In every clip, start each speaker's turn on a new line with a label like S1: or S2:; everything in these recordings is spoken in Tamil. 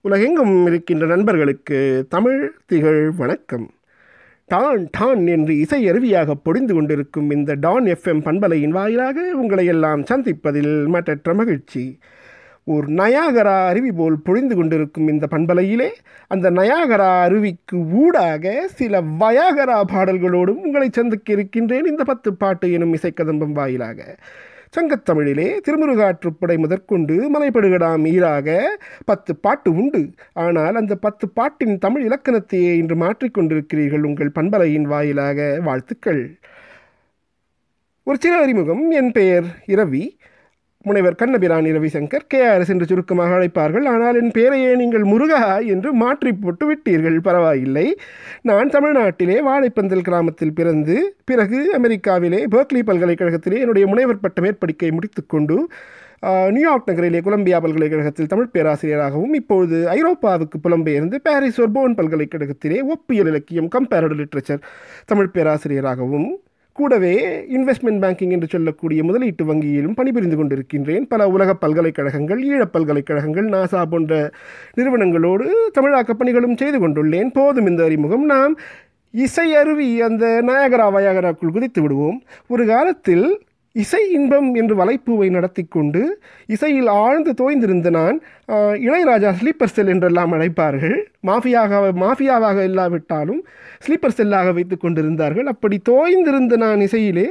S1: உலகெங்கும் இருக்கின்ற நண்பர்களுக்கு தமிழ் திகழ் வணக்கம். டான் டான் என்று இசை அருவியாக பொடிந்து கொண்டிருக்கும் இந்த டான் எஃப்எம் பண்பலையின் வாயிலாக உங்களை எல்லாம் சந்திப்பதில் மற்றற்ற மகிழ்ச்சி. ஒரு நயாகரா அருவி போல் பொழிந்து கொண்டிருக்கும் இந்த பண்பலையிலே அந்த நயாகரா அருவிக்கு ஊடாக சில வயாகரா பாடல்களோடும் உங்களை சந்திக்க இருக்கின்றேன். இந்த பத்து பாட்டு எனும் இசைக்கதம்பம் வாயிலாக. சங்கத்தமிழிலே திருமுருகாற்றுப்படை முதற்கொண்டு மலைப்படுகடாம் ஈராக பத்து பாட்டு உண்டு. ஆனால் அந்த பத்து பாட்டின் தமிழ் இலக்கணத்தையே இன்று மாற்றிக்கொண்டிருக்கிறீர்கள் உங்கள் பண்பலையின் வாயிலாக வாழ்த்துக்கள். ஒரு சிறு அறிமுகம். என் பெயர் இரவி. முனைவர் கண்ணபிராணி ரவிசங்கர் கே ஆர்எஸ் என்று சுருக்கமாக அழைப்பார்கள். ஆனால் என் பெயரையே நீங்கள் முருகா என்று மாற்றி போட்டு விட்டீர்கள். பரவாயில்லை. நான் தமிழ்நாட்டிலே வாழைப்பந்தல் கிராமத்தில் பிறந்து பிறகு அமெரிக்காவிலே பெர்க்லி பல்கலைக்கழகத்திலே என்னுடைய முனைவர் பட்ட மேற்படிக்கை முடித்துக்கொண்டு நியூயார்க் நகரிலே கொலம்பியா பல்கலைக்கழகத்தில் தமிழ் பேராசிரியராகவும் இப்பொழுது ஐரோப்பாவுக்கு புலம்பெயர்ந்து பாரிஸ் ஒர்போன் பல்கலைக்கழகத்திலே ஒப்பியல் இலக்கியம் கம்பேரடு லிட்ரேச்சர் தமிழ் பேராசிரியராகவும் கூடவே இன்வெஸ்ட்மெண்ட் பேங்கிங் என்று சொல்லக்கூடிய முதலீட்டு வங்கியிலும் பணிபுரிந்து கொண்டிருக்கின்றேன். பல உலக பல்கலைக்கழகங்கள் ஈழப் பல்கலைக்கழகங்கள் நாசா போன்ற நிறுவனங்களோடு தமிழாக்க பணிகளும் செய்து கொண்டுள்ளேன். போதும் இந்த அறிமுகம். நாம் இசை அருவி அந்த நாயகரா வயாகராக்குள் குதித்து விடுவோம். ஒரு காலத்தில் இசை இன்பம் என்று வலைப்பூவை நடத்தி கொண்டு இசையில் ஆழ்ந்து தோய்ந்திருந்த நான் இளையராஜா ஸ்லீப்பர் செல் என்றெல்லாம் அழைப்பார்கள். மாஃபியாக மாஃபியாவாக இல்லாவிட்டாலும் ஸ்லீப்பர் செல்லாக வைத்து கொண்டிருந்தார்கள். அப்படி தோய்ந்திருந்த நான் இசையிலே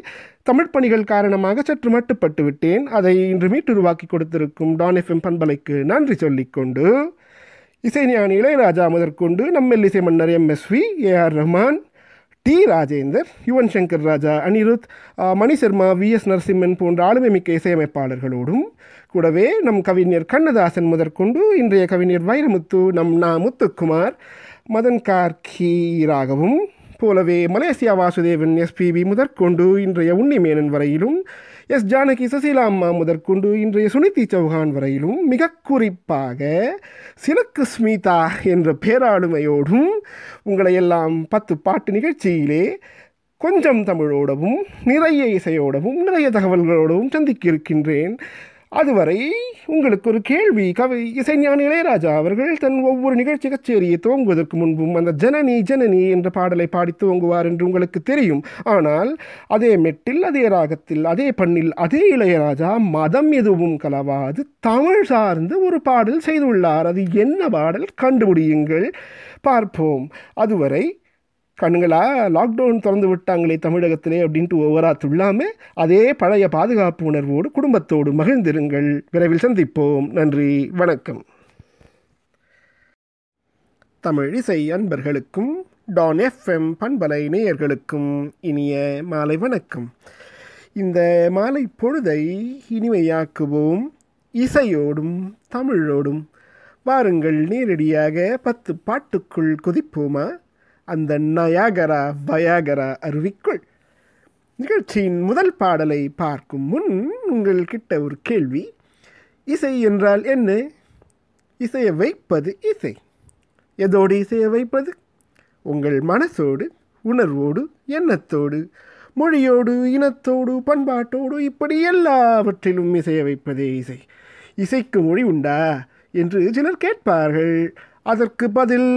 S1: தமிழ் பணிகள் காரணமாக சற்று மட்டுப்பட்டு விட்டேன். அதை இன்று மீட்டுருவாக்கி கொடுத்திருக்கும் டான் எஃப்எம் பண்பலைக்கு நன்றி சொல்லிக்கொண்டு இசைஞானி இளையராஜா முதற்கொண்டு நம்ம இசை மன்னர் MSV AR Rahman D Rajendar Yuvan Shankar Raja Anirudh Mani Sharma V S Narasimhan போன்ற ஆளுமைமிக்க இசையமைப்பாளர்களோடும் கூடவே நம் கவிஞர் கண்ணதாசன் முதற்கொண்டு இன்றைய கவிஞர் வைரமுத்து நம் நா முத்துக்குமார் மதன் கார்கீராகவும் போலவே மலேசியா வாசுதேவன் எஸ்பிபி முதற்கொண்டு இன்றைய உன்னிமேனன் வரையிலும் எஸ் ஜானகி சுசீலா அம்மா முதற்கொண்டு இன்றைய சுனிதி சௌஹான் வரையிலும் மிக குறிப்பாக சிலக்கு ஸ்மிதா என்ற பேராளுமையோடும் உங்களை எல்லாம் பத்து பாட்டு நிகழ்ச்சியிலே கொஞ்சம் தமிழோடவும் நிறைய இசையோடவும் நிறைய தகவல்களோடவும் சந்திக்க இருக்கின்றேன் அதுவரை உங்களுக்கு ஒரு கேள்வி. கவி இசைஞான இளையராஜா அவர்கள் தன் ஒவ்வொரு நிகழ்ச்சி கச்சேரியை துவங்குவதற்கு முன்பும் அந்த ஜனனி ஜனனி என்ற பாடலை பாடி துவங்குவார் என்று உங்களுக்கு தெரியும். ஆனால் அதே மெட்டில் அதே ராகத்தில் அதே பண்ணில் அதே இளையராஜா மதம் எதுவும் கலவாது. தமிழ் சார்ந்து ஒரு பாடல் செய்துள்ளார். அது என்ன பாடல்? கண்டுபிடியுங்கள். பார்ப்போம். அதுவரை கண்ணுங்களா லாக்டவுன் திறந்து விட்டாங்களே தமிழகத்திலே அப்படின்ட்டு ஒவ்வொரா துள்ளாமல் அதே பழைய பாதுகாப்பு உணர்வோடு குடும்பத்தோடு மகிழ்ந்திருங்கள். விரைவில் சந்திப்போம். நன்றி. வணக்கம். தமிழ் இசை அன்பர்களுக்கும் டான் எஃப்எம் பண்பலை நேயர்களுக்கும் இனிய மாலை வணக்கம். இந்த மாலை பொழுதை இனிமையாக்குவோம். இசையோடும் தமிழோடும். வாருங்கள் நேரடியாக பத்து பாட்டுக்குள் குதிப்போமா? அந்த நயாகரா வயாகரா அருவிக்குள். நிகழ்ச்சியின் முதல் பாடலை பார்க்கும் முன் உங்கள்கிட்ட ஒரு கேள்வி. இசை என்றால் என்ன? இசையை வைப்பது இசை. எதோடு இசையை வைப்பது? உங்கள் மனசோடு உணர்வோடு எண்ணத்தோடு மொழியோடு இனத்தோடு பண்பாட்டோடு இப்படி எல்லாவற்றிலும் இசையை வைப்பதே இசை. இசைக்கு மொழி உண்டா? என்று சிலர் கேட்பார்கள். அதற்கு பதில்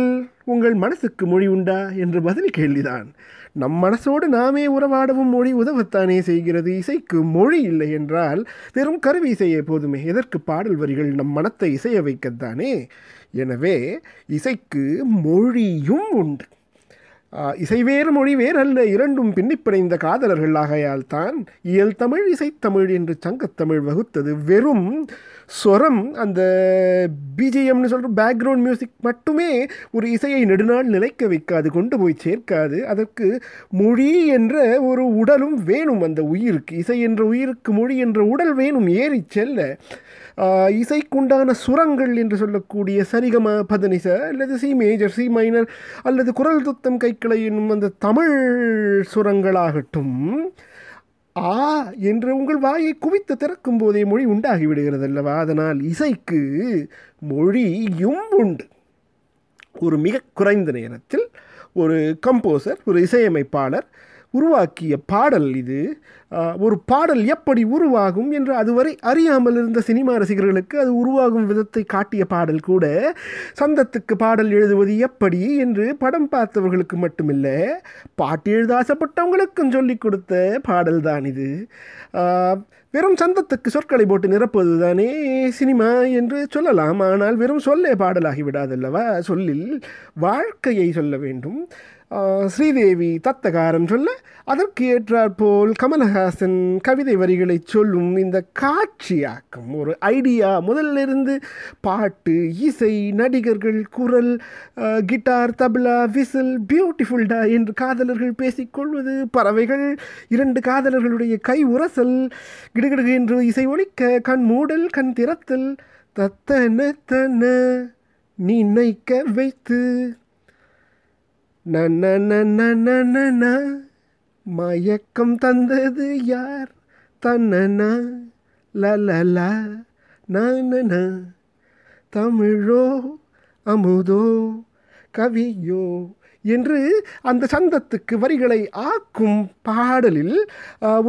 S1: உங்கள் மனசுக்கு மொழி உண்டா? என்று பதில் கேள்விதான். நம் மனசோடு நாமே உறவாடவும் மொழி உதவத்தானே செய்கிறது. இசைக்கு மொழி இல்லை என்றால் வெறும் கருவி இசையே போதுமே. எதற்கு பாடல் வரிகள் நம் மனத்தை இசைய வைக்கத்தானே? எனவே இசைக்கு மொழியும் உண்டு. இசை வேறு மொழி வேறல்ல. இரண்டும் பின்னிப்பிணைந்த காதலர்கள் ஆகையால் தான் இயல் தமிழ் இசைத்தமிழ் என்று சங்கத்தமிழ் வகுத்தது. வெறும் ஸ்வரம் அந்த பிஜிஎம்னு சொல்கிற பேக்ரவுண்ட் மியூசிக் மட்டுமே ஒரு இசையை நெடுநாள் நிலைக்க வைக்காது கொண்டு போய் சேர்க்காது. அதற்கு மொழி என்ற ஒரு உடலும் வேணும் அந்த உயிருக்கு. இசை என்ற உயிருக்கு மொழி என்ற உடல் வேணும் ஏறி செல்ல. இசைக்குண்டான சுரங்கள் என்று சொல்லக்கூடிய சரிகம பதனிச அல்லது சி மேஜர் சி மைனர் அல்லது குரல் துத்தம் கைக்கிளை என்னும் அந்த தமிழ் சுரங்களாகட்டும் ஆ என்று உங்கள் வாயை குவித்து திறக்கும் போதே மொழி உண்டாகிவிடுகிறது அல்லவா அதனால் இசைக்கு மொழியும் உண்டு. ஒரு மிக குறைந்த நேரத்தில் ஒரு கம்போசர் ஒரு இசையமைப்பாளர் உருவாக்கிய பாடல் இது. ஒரு பாடல் எப்படி உருவாகும் என்று அதுவரை அறியாமல் இருந்த சினிமா ரசிகர்களுக்கு அது உருவாகும் விதத்தை காட்டிய பாடல் கூட. சந்தத்துக்கு பாடல் எழுதுவது எப்படி என்று படம் பார்த்தவர்களுக்கு மட்டுமில்லை பாட்டு எழுத ஆசைப்பட்டவங்களுக்கும் சொல்லிக் கொடுத்த பாடல் தான் இது. வெறும் சந்தத்துக்கு சொற்களை போட்டு நிரப்புவது தானே சினிமா என்று சொல்லலாம். ஆனால் வெறும் சொல்லே பாடலாகி விடாதல்லவா? சொல்லில் வாழ்க்கையை சொல்ல வேண்டும். ஸ்ரீதேவி தத்தகாரம் சொல்ல அதற்கு ஏற்றாற்போல் கமலஹாசன் கவிதை வரிகளை சொல்லும் இந்த காட்சியாக்கம். ஒரு ஐடியா. முதல்லிருந்து பாட்டு இசை நடிகர்கள் குரல் கிட்டார் தபலா விசில் பியூட்டிஃபுல்டா என்று காதலர்கள் பேசிக்கொள்வது பறவைகள் இரண்டு காதலர்களுடைய கை உரசல் கிடுகிடுகு என்று இசை ஒழிக்க கண் மூடல் கண் திறத்தல் தத்தன தன நினைக்க வைத்து நன்ன மயக்கம் தந்தது யார்? தன்னனா லலலா நன தமிழோ அமுதோ கவியோ என்று அந்த சந்தத்துக்கு வரிகளை ஆக்கும் பாடலில்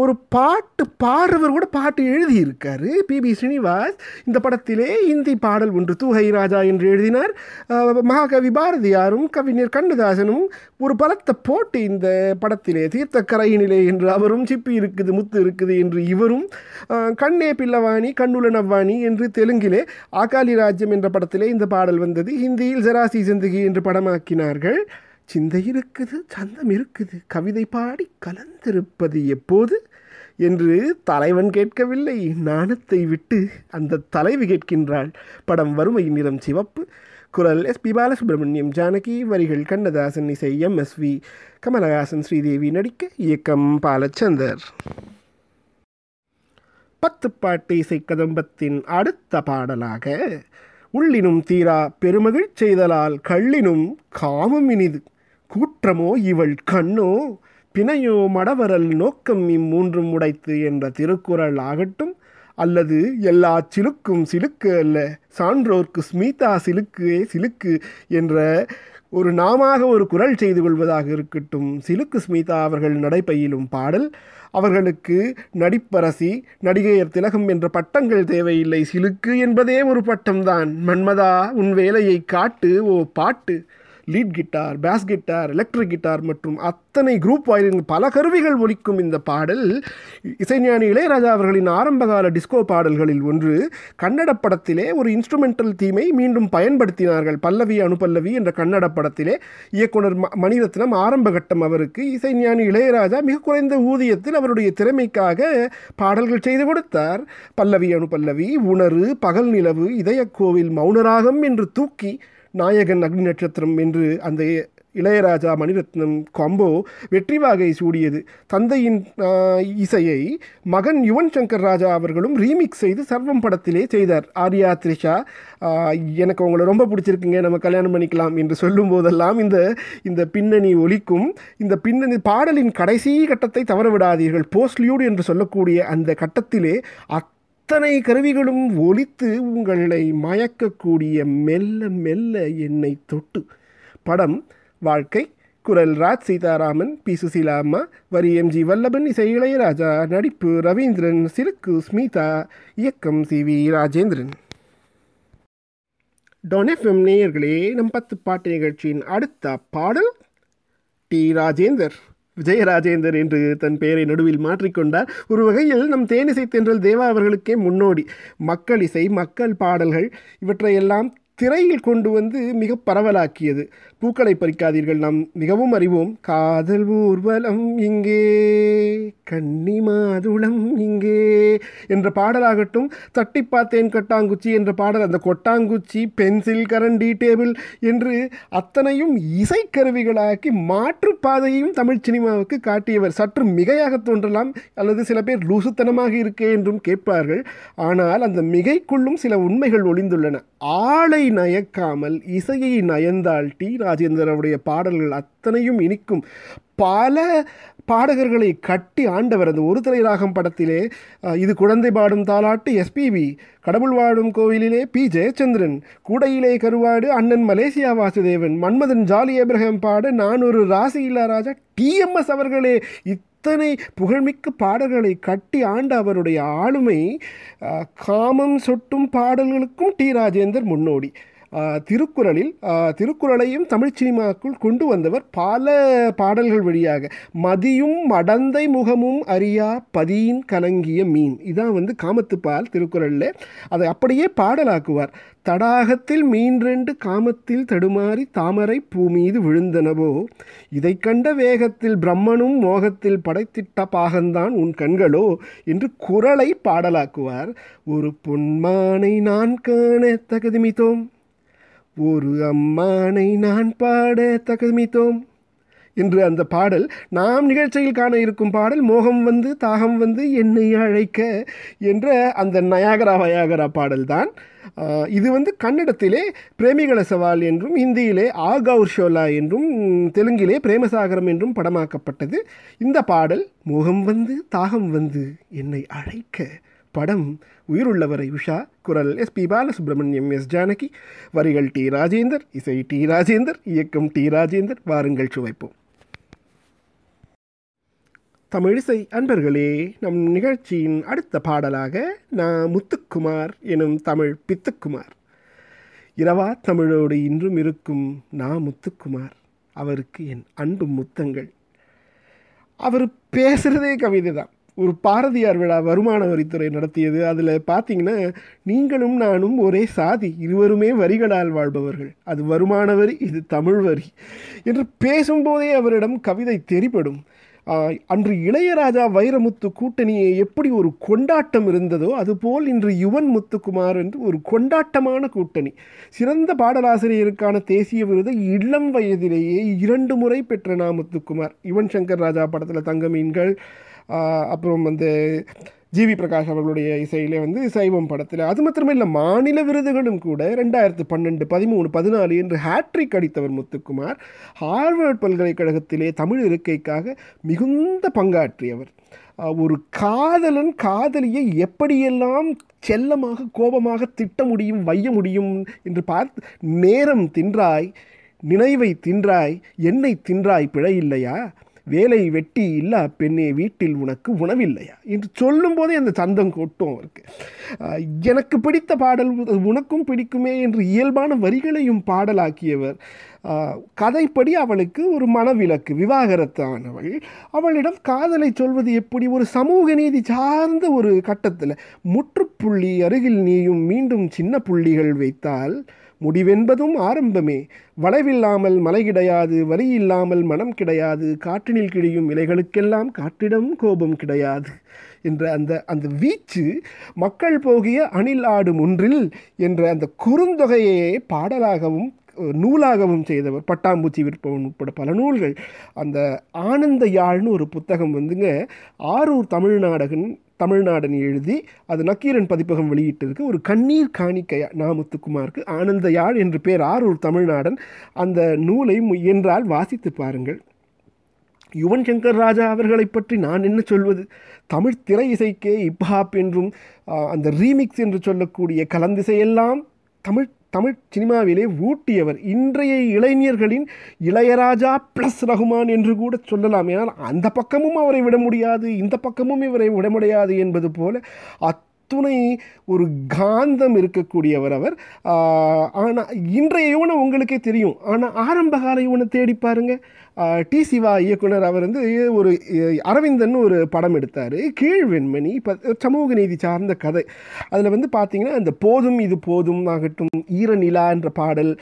S1: ஒரு பாட்டு பாடுறவர் கூட பாட்டு எழுதியிருக்காரு. பி. பி. ஸ்ரீனிவாஸ் இந்த படத்திலே இந்தி பாடல் ஒன்று தூஹை ராஜா என்று எழுதினார். மகாகவி பாரதியாரும் கவிஞர் கண்ணதாசனும் ஒரு பலத்த போட்டு இந்த படத்திலே தீர்த்தக்கரையினிலே என்று அவரும் சிப்பி இருக்குது முத்து இருக்குது என்று இவரும் கண்ணே பில்லவாணி கண்ணுல நவ்வாணி என்று தெலுங்கிலே ஆகாலி ராஜ்யம் என்ற படத்திலே இந்த பாடல் வந்தது. ஹிந்தியில் ஜெராசி சிந்தகி என்று படமாக்கினார்கள். சிந்தை இருக்குது சந்தம் இருக்குது. கவிதை பாடி கலந்திருப்பது எப்போது? என்று தலைவன் கேட்கவில்லை. நாணத்தை விட்டு அந்த தலைவி கேட்கின்றாள். படம் வறுமை நிறம் சிவப்பு. குரல் எஸ். பி. பாலசுப்ரமணியம் ஜானகி. வரிகள் கண்ணதாசன் இசை M. S. We. Kamal Haasan Sridevi நடிக்க இயக்கம் பாலச்சந்தர். பத்து பாட்டு இசை கதம்பத்தின் அடுத்த பாடலாக உள்ளினும் தீரா பெருமகிழ் செய்தலால் கள்ளினும் காமம் இனிது. கூற்றமோ இவள் கண்ணோ? பிணையோ மடவரல் நோக்கம் இம்மூன்றும் உடைத்து என்ற திருக்குறள் ஆகட்டும். அல்லது எல்லா சிலுக்கும் சிலுக்கு அல்ல சான்றோர்க்கு ஸ்மிதா சிலுக்குவே சிலுக்கு என்ற ஒரு நாமாக ஒரு குரல் செய்து கொள்வதாக இருக்கட்டும். சிலுக்கு ஸ்மிதா அவர்கள் நடைப்பயிலும் பாடல். அவர்களுக்கு நடிப்பரசி நடிகையர் திலகம் என்ற பட்டங்கள் தேவையில்லை. சிலுக்கு என்பதே ஒரு பட்டம்தான். மன்மதா உன் வேலையை காட்டு ஓ பாட்டு. Lead guitar bass guitar electric guitar மற்றும் அத்தனை குரூப் வாயிலின் பல கருவிகள் ஒலிக்கும் இந்த பாடல். இசைஞானி இளையராஜா அவர்களின் ஆரம்பகால டிஸ்கோ பாடல்களில் ஒன்று. கன்னட படத்திலே ஒரு இன்ஸ்ட்ருமெண்டல் தீமை மீண்டும் பயன்படுத்தினார்கள். பல்லவி அனுபல்லவி என்ற கன்னட படத்திலே இயக்குனர் ம- மணிரத்னம் ஆரம்ப கட்டம் அவருக்கு இசைஞானி இளையராஜா மிக குறைந்த ஊதியத்தில் அவருடைய திறமைக்காக பாடல்கள் செய்து கொடுத்தார். பல்லவி அனுபல்லவி உணர்வு பகல் நிலவு இதயக்கோவில் மௌனராகம் என்று தூக்கி நாயகன் அக்னி நட்சத்திரம் என்று அந்த இளையராஜா மணிரத்னம் காம்போ வெற்றி வாகை சூடியது. தந்தையின் இசையை மகன் யுவன் சங்கர் ராஜா அவர்களும் ரீமிக்ஸ் செய்து சர்வம் படத்திலே செய்தார். ஆர்யா த்ரிஷா எனக்கு உங்களை ரொம்ப பிடிச்சிருக்குங்க. நம்ம கல்யாணம் பண்ணிக்கலாம் என்று சொல்லும் போதெல்லாம் இந்த இந்த பின்னணி ஒலிக்கும் இந்த பின்னணி பாடலின் கடைசி கட்டத்தை தவற விடாதீர்கள் என்று சொல்லக்கூடிய அந்த கட்டத்திலே அத்தனை கருவிகளும் ஒலித்து உங்களை மயக்கக்கூடிய மெல்ல மெல்ல என்னை தொட்டு. படம் வாழ்க்கை குரல் ராஜ் சீதாராமன் பி சுசீலா அம்மா வரி எம்ஜி வல்லபன் இசை இளையராஜா நடிப்பு ரவீந்திரன் சிலுக்கு ஸ்மிதா இயக்கம் சி வி ராஜேந்திரன். டொனெஃப்எம் நேயர்களே நம் பத்து பாட்டு நிகழ்ச்சியின் அடுத்த பாடல் டி ராஜேந்தர். விஜயராஜேந்தர் என்று தன் பெயரை நடுவில் மாற்றிக்கொண்டார். ஒரு வகையில் நம் தேனிசை தென்றல் தேவா அவர்களுக்கே முன்னோடி. மக்கள் இசை மக்கள் பாடல்கள் இவற்றையெல்லாம் திரையில் கொண்டு வந்து மிக பரவலாக்கியது. பூக்களை பறிக்காதீர்கள். நாம் மிகவும் அறிவோம் காதல் ஊர்வலம் இங்கே கன்னி மாதுளம் இங்கே என்ற பாடலாகட்டும் தட்டி பார்த்தேன் கட்டாங்குச்சி என்ற பாடல் அந்த கொட்டாங்குச்சி பென்சில் கரண்டி டேபிள் என்று அத்தனையும் இசைக்கருவிகளாக்கி மாற்றுப்பாதையையும் தமிழ் சினிமாவுக்கு காட்டியவர். சற்று மிகையாக தோன்றலாம் அல்லது சில பேர் லூசுத்தனமாக இருக்கே என்றும் கேட்பார்கள். ஆனால் அந்த மிகைக்குள்ளும் சில உண்மைகள் ஒளிந்துள்ளன. ஆளை நயக்காமல் இசையை நயந்தால் ராஜேந்திரனுடைய பாடல்கள் அத்தனையும் இனிக்கும். பல பாடகர்களை கட்டி ஆண்டவர் அந்த ஒரு தலை ராகம் படத்திலே இது குழந்தை பாடும் தாலாட்டு எஸ்பிபி கடவுள் வாழும் கோவிலிலே பி. ஜெயச்சந்திரன் கூடையிலே கருவாடு அண்ணன் மலேசியா வாசுதேவன் மன்மதன் ஜாலி ஏப்ரஹாம் பாட நான் ஒரு ராசியில்லா ராஜா டிஎம்எஸ் அவர்களே. இத்தனை புகழ்மிக்க பாடல்களை கட்டி ஆண்ட அவருடைய ஆளுமை காமம் சொட்டும் பாடல்களுக்கும் டி. ராஜேந்தர் முன்னோடி. திருக்குறளில் திருக்குறளையும் தமிழ் சினிமாக்குள் கொண்டு வந்தவர் பல பாடல்கள் வழியாக. மதியும் மடந்தை முகமும் அறியா பதியின் கலங்கிய மீன். இதான் வந்து காமத்துப்பால் திருக்குறளில். அதை அப்படியே பாடலாக்குவார். தடாகத்தில் மீன் ரெண்டு காமத்தில் தடுமாறி தாமரை பூ மீது விழுந்தனவோ? இதை கண்ட வேகத்தில் பிரம்மனும் மோகத்தில் படைத்திட்ட பாகந்தான் உன் கண்களோ? என்று குரலை பாடலாக்குவார். ஒரு பொன்மானை நான் காண தகுதிமித்தோம் ஒரு அம்மானை நான் பாட தகுமித்தோம். என்று அந்த பாடல் நாம் நிகழ்ச்சியில் காண இருக்கும் பாடல். மோகம் வந்து தாகம் வந்து என்னை அழைக்க என்ற அந்த நயாகரா வயாகரா பாடல்தான். இது வந்து கன்னடத்திலே பிரேமிகள சவால் என்றும் ஹிந்தியிலே ஆகவுர் ஷோலா என்றும் தெலுங்கிலே பிரேமசாகரம் என்றும் படமாக்கப்பட்டது. இந்த பாடல் மோகம் வந்து தாகம் வந்து என்னை அழைக்க படம் உயிருள்ளவரை உஷா குரல் S P Balasubrahmanyam S Janaki வரிகள் டி ராஜேந்தர் இசை டி ராஜேந்தர் இயக்கம் டி ராஜேந்தர் வாருங்கள் சுவைப்போம். தமிழிசை அன்பர்களே நம் நிகழ்ச்சியின் அடுத்த பாடலாக நான் முத்துக்குமார் எனும் தமிழ் பித்துக்குமார். இரவா தமிழோடு இன்றும் இருக்கும் நான் முத்துக்குமார் அவருக்கு என் அன்பு முத்தங்கள். அவர் பேசுகிறதே கவிதை தான் ஒரு பாரதியார் விழா வருமான வரித்துறை நடத்தியது. அதில் பார்த்தீங்கன்னா நீங்களும் நானும் ஒரே சாதி இருவருமே வரிகளால் வாழ்பவர்கள். அது வருமான வரி இது தமிழ் வரி என்று பேசும்போதே அவரிடம் கவிதை தெரிபடும். அன்று இளையராஜா வைரமுத்து கூட்டணியை எப்படி ஒரு கொண்டாட்டம் இருந்ததோ அதுபோல் இன்று யுவன் முத்துக்குமார் என்று ஒரு கொண்டாட்டமான கூட்டணி. சிறந்த பாடலாசிரியருக்கான தேசிய விருதை இளம் வயதிலேயே இரண்டு முறை பெற்ற நா. முத்துக்குமார். யுவன் சங்கர் ராஜா படத்தில் தங்க மீன்கள் அப்புறம் வந்து ஜிவி பிரகாஷ் அவர்களுடைய இசையிலே வந்து சைவம் படத்தில். அது மாத்திரமே மாநில விருதுகளும் கூட ரெண்டாயிரத்து பன்னெண்டு பதிமூணு பதினாலு என்று ஹேட்ரிக் அடித்தவர் முத்துக்குமார் ஹார்வர்ட் பல்கலைக்கழகத்திலே தமிழ் இருக்கைக்காக மிகுந்த பங்காற்றியவர். ஒரு காதலன் காதலியை எப்படியெல்லாம் செல்லமாக கோபமாக திட்ட முடியும் வைய முடியும் என்று பார்த்து நேரம் தின்றாய் நினைவை தின்றாய் என்னை தின்றாய் பிழை இல்லையா? வேலை வெட்டி இல்லா பெண்ணே வீட்டில் உனக்கு உணவில்லையா? என்று சொல்லும்போதே அந்த சந்தம் கொட்டும் அவருக்கு. எனக்கு பிடித்த பாடல் உனக்கும் பிடிக்குமே என்று இயல்பான வரிகளையும் பாடலாக்கியவர் கதைப்படி அவளுக்கு ஒரு மனவிலக்கு விவாகரத்தானவள். அவளிடம் காதலை சொல்வது எப்படி? ஒரு சமூக நீதி சார்ந்த ஒரு கட்டத்தில் முற்றுப்புள்ளி அருகில் நீயும் மீண்டும் சின்ன புள்ளிகள் வைத்தால் முடிவென்பதும் ஆரம்பமே. வளைவில்லாமல் மலை கிடையாது வரி இல்லாமல் மனம் கிடையாது காற்றினில் கிழியும் இலைகளுக்கெல்லாம் காற்றிடம் கோபம் கிடையாது என்ற அந்த அந்த வீச்சு மக்கள் போகிய அணில் ஆடும் ஒன்றில் என்ற அந்த குறுந்தொகையே பாடலாகவும் நூலாகவும் செய்தவர். பட்டாம்பூச்சி விற்பவன் உட்பட பல நூல்கள். அந்த ஆனந்த யாழ்னு ஒரு புத்தகம் வந்துங்க. ஆரூர் தமிழ்நாடகன் தமிழ்நாடன் எழுதி அது நக்கீரன் பதிப்பகம் வெளியிட்டிருக்கு. ஒரு கண்ணீர் காணிக்கையா நாமுத்துக்குமாருக்கு. ஆனந்த யாழ் என்று பேர் ஆரூர் தமிழ்நாடன் அந்த நூலை முயன்றால் வாசித்து பாருங்கள். யுவன் சங்கர் ராஜா அவர்களை பற்றி நான் என்ன சொல்வது? தமிழ் திரை இசைக்கே இப்ஹாப் என்றும் அந்த ரீமிக்ஸ் என்று சொல்லக்கூடிய கலந்திசையெல்லாம் தமிழ் தமிழ் சினிமாவிலே ஊட்டியவர் இன்றைய இளைஞர்களின் இளையராஜா ப்ளஸ் ரகுமான் என்று கூட சொல்லலாம். ஏன்னால் அந்த பக்கமும் அவரை விட முடியாது இந்த பக்கமும் இவரை விட முடியாது என்பது போல அத் அத்துணை ஒரு காந்தம் இருக்கக்கூடியவர் அவர் ஆனால் இன்றைய யுவனை உங்களுக்கே தெரியும். ஆனால் ஆரம்ப கால யுவனை தேடி பாருங்க. டி சிவா இயக்குனர் அவர் வந்து ஒரு அரவிந்தன் ஒரு படம் எடுத்தார். கீழ்வெண்மணி இப்போ சமூக நீதி சார்ந்த கதை. அதில் வந்து பார்த்தீங்கன்னா அந்த போதும் இது போதும் ஆகட்டும் ஈரநிலா என்ற பாடல்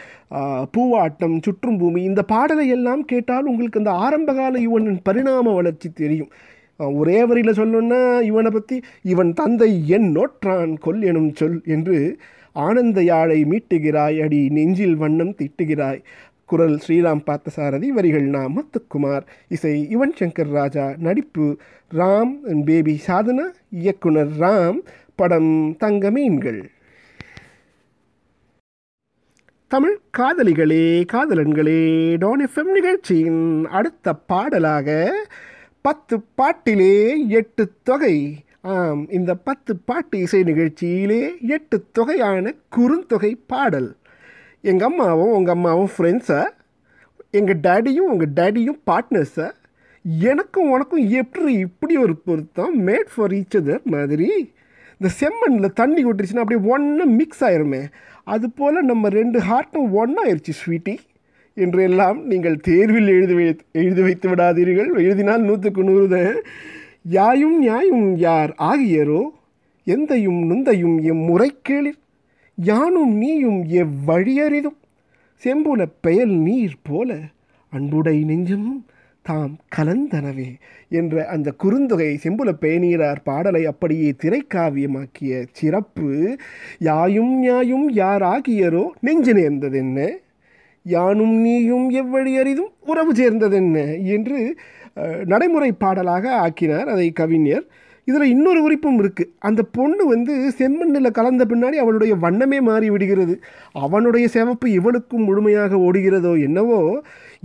S1: பூவாட்டம் சுற்றும் பூமி இந்த பாடலை எல்லாம் கேட்டால் உங்களுக்கு அந்த ஆரம்பகால யுவனின் பரிணாம வளர்ச்சி தெரியும். ஒரே வரியில் சொல்லணுன்னா இவனை பற்றி இவன் தந்தை என் நோற்றான் கொல் எனும் சொல் என்று ஆனந்த யாழை மீட்டுகிறாய் அடி நெஞ்சில் வண்ணம் திட்டுகிறாய். குரல் ஸ்ரீராம் பார்த்தசாரதி வரிகள் நா முத்துக்குமார். இசை யுவன் சங்கர் ராஜா நடிப்பு ராம் பேபி சாதனா இயக்குனர் ராம் படம் தங்க மீன்கள். தமிழ் காதலிகளே காதலன்களே டான் எஃப்எம் நிகழ்ச்சியின் அடுத்த பாடலாக பத்து பாட்டிலே எட்டு தொகை. ஆம் இந்த பத்து பாட்டு இசை நிகழ்ச்சியிலே எட்டு தொகையான குறுந்தொகை பாடல். எங்கள் அம்மாவும் உங்கள் அம்மாவும் ஃப்ரெண்ட்ஸா எங்கள் டேடியும் உங்கள் டேடியும் பார்ட்னர்ஸா எனக்கும் உனக்கும் எப்படி இப்படி ஒரு பொருத்தம்? மேட் ஃபார் ஈச் அதர் மாதிரி. இந்த செம்மண்ணில் தண்ணி கொட்டுருச்சுன்னா அப்படியே ஒன்றா மிக்ஸ் ஆயிருமே. அது போல் நம்ம ரெண்டு ஹார்ட்டும் ஒன்றாயிருச்சு ஸ்வீட்டி என்றெல்லாம் நீங்கள் தேர்வில் எழுதி வை எழுதி வைத்து விடாதீர்கள். எழுதினால் நூற்றுக்கு நூறு தான். யாயும் நியாயும் யார் ஆகியரோ எந்தையும் நுந்தையும் எம் முறைகேளில் யானும் நீயும் எவ்வழியறிதும் செம்புல பெயல் நீர் போல அன்புடை நெஞ்சும் தாம் கலந்தனவே என்ற அந்த குறுந்தொகை செம்புல பேணீரார் பாடலை அப்படியே திரைக்காவியமாக்கிய சிறப்பு யாயும் நியாயும் யார் ஆகியரோ நெஞ்சு நேர்ந்ததென்ன? யானும் நீயும் எவ்வழி அறிதும் உறவு சேர்ந்ததென்ன? என்று நடைமுறை பாடலாக ஆக்கினார் அதை கவிஞர். இதில் இன்னொரு குறிப்பும் இருக்குது அந்த பொண்ணு வந்து செம்மண்ணில் கலந்த பின்னாடி அவளுடைய வண்ணமே மாறி விடுகிறது அவனுடைய சிவப்பு இவளுக்கும் முழுமையாக ஓடுகிறதோ என்னவோ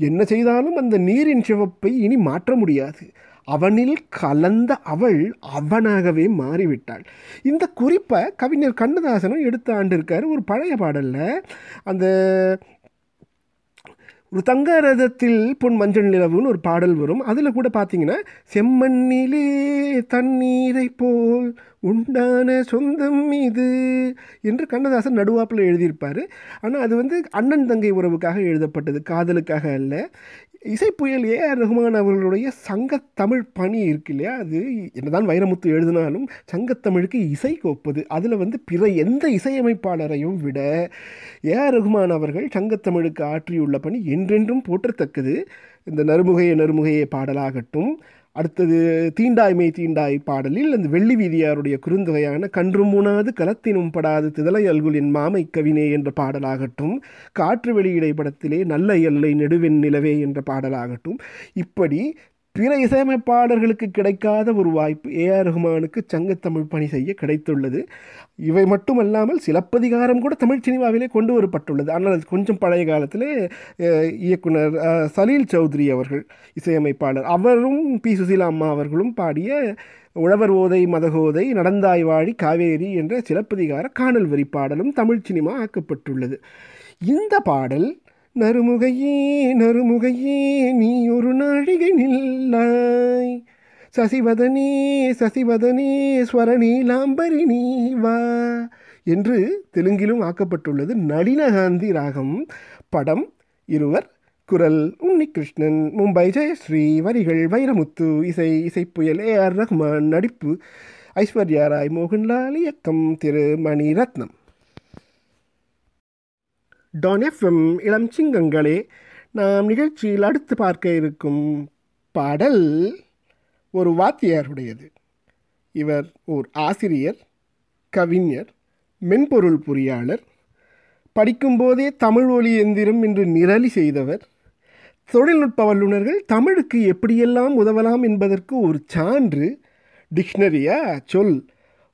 S1: என்ன செய்தாலும் அந்த நீரின் சிவப்பை இனி மாற்ற முடியாது. அவனில் கலந்த அவள் அவனாகவே மாறிவிட்டாள். இந்த குறிப்பை கவிஞர் கண்ணதாசனும் எடுத்து ஆண்டிருக்கார் ஒரு பழைய பாடலில். அந்த ஒரு தங்க ரதத்தில் பொன் மஞ்சள் நிலவுன்னு ஒரு பாடல் வரும். அதில் கூட பார்த்தீங்கன்னா செம்மண்ணிலே தண்ணீரை போல் உண்டான சொந்தம் இது என்று கண்ணதாசன் நடுவாப்பில் எழுதியிருப்பார். ஆனால் அது வந்து அண்ணன் தங்கை உறவுக்காக எழுதப்பட்டது காதலுக்காக அல்ல. இசைப்புயல் ஏ ஆர் ரஹ்மான் அவர்களுடைய சங்கத்தமிழ் பணி இருக்கு இல்லையா? அது என்னதான் வைரமுத்து எழுதினாலும் சங்கத்தமிழுக்கு இசை கோப்பது. அதில் வந்து பிற எந்த இசையமைப்பாளரையும் விட ஏ ஆர் ரஹ்மான் அவர்கள் சங்கத்தமிழுக்கு ஆற்றியுள்ள பணி என்றென்றும் போற்றத்தக்கது. இந்த நறுமுகையை நறுமுகையை பாடலாகட்டும் அடுத்தது தீண்டாய்மை தீண்டாய் பாடலில் அந்த வெள்ளி வீதியாருடைய குறுந்தொகையான கன்று மூணாது கலத்தினும் படாது திதலை அல்குலின் மாமை கவினே என்ற பாடலாகட்டும் காற்று வெளியிடை படத்திலே நல்ல எல்லை நெடுவெண் நிலவே என்ற பாடலாகட்டும் இப்படி பிற இசையமைப்பாளர்களுக்கு கிடைக்காத ஒரு வாய்ப்பு ஏஆர் ரஹ்மானுக்கு சங்கத்தமிழ் பணி செய்ய கிடைத்துள்ளது. இவை மட்டுமல்லாமல் சிலப்பதிகாரம் கூட தமிழ் சினிமாவிலே கொண்டு வரப்பட்டுள்ளது. ஆனால் அது கொஞ்சம் பழைய காலத்திலே இயக்குனர் சலீல் சௌத்ரி அவர்கள் இசையமைப்பாளர். அவரும் பி. சுசீலா அம்மா அவர்களும் பாடிய உழவர் ஓதை மதகோதை நடந்தாய் வாழி காவேரி என்ற சிலப்பதிகார காணல் வரி பாடலும் தமிழ் சினிமா ஆக்கப்பட்டுள்ளது. இந்த பாடல் நறுமுகையே நறுமுகையே நீ ஒரு நாழிகை நில்லாய். சசிவதனே சசிவதனே ஸ்வரநீலாம்பரி நீ வா என்று தெலுங்கிலும் ஆக்கப்பட்டுள்ளது நளினகாந்தி ராகம். படம் இருவர் குரல் உன்னிகிருஷ்ணன் மும்பை ஜெயஸ்ரீ வரிகள் வைரமுத்து இசை இசைப்புயல் ஏ ஆர் ரஹ்மான் நடிப்பு ஐஸ்வர்யா ராய் மோகன்லால் இயக்கம் திரு மணிரத்னம். டான் எஃப்எம் இளம் சிங்கங்களே நாம் நிகழ்ச்சியில் அடுத்து பார்க்க இருக்கும் பாடல் ஒரு வாத்தியாருடையது. இவர் ஓர் ஆசிரியர் கவிஞர் மென்பொருள் பொறியாளர் படிக்கும்போதே தமிழ் ஒலி எந்திரம் என்று நிரலி செய்தவர். தொழில்நுட்ப வல்லுநர்கள் தமிழுக்கு எப்படியெல்லாம் உதவலாம் என்பதற்கு ஒரு சான்று டிக்ஷனரியா சொல்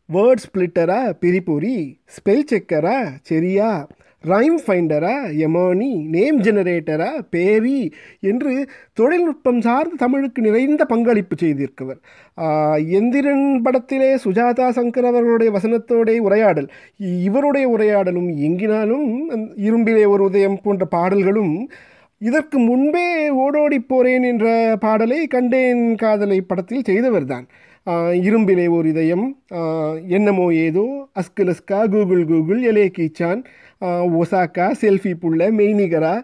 S1: வேர்ட் ஸ்பிளிட்டரா பிரிபொறி ஸ்பெல் செக்கரா சரியா ரைம் ஃபைண்டரா எமோனி நேம் ஜெனரேட்டரா பேரி என்று தொழில்நுட்பம் சார்ந்து தமிழுக்கு நிறைந்த பங்களிப்பு செய்திருக்கவர் எந்திரன் படத்திலே சுஜாதா சங்கர் அவர்களுடைய வசனத்தோடைய உரையாடல். இவருடைய உரையாடலும் எங்கினாலும் இரும்பிலே ஒரு உதயம் போன்ற பாடல்களும் இதற்கு முன்பே ஓடோடி போறேன் என்ற பாடலை கண்டேன் காதலை படத்தில் செய்தவர்தான். இரும்பிலே ஒரு இதயம் என்னமோ ஏதோ அஸ்கலஸ்கா கூகுள் கூகுள் எலே கீச்சான் ஒசாக்கா செல்ஃபி புள்ள மெய்நிகரா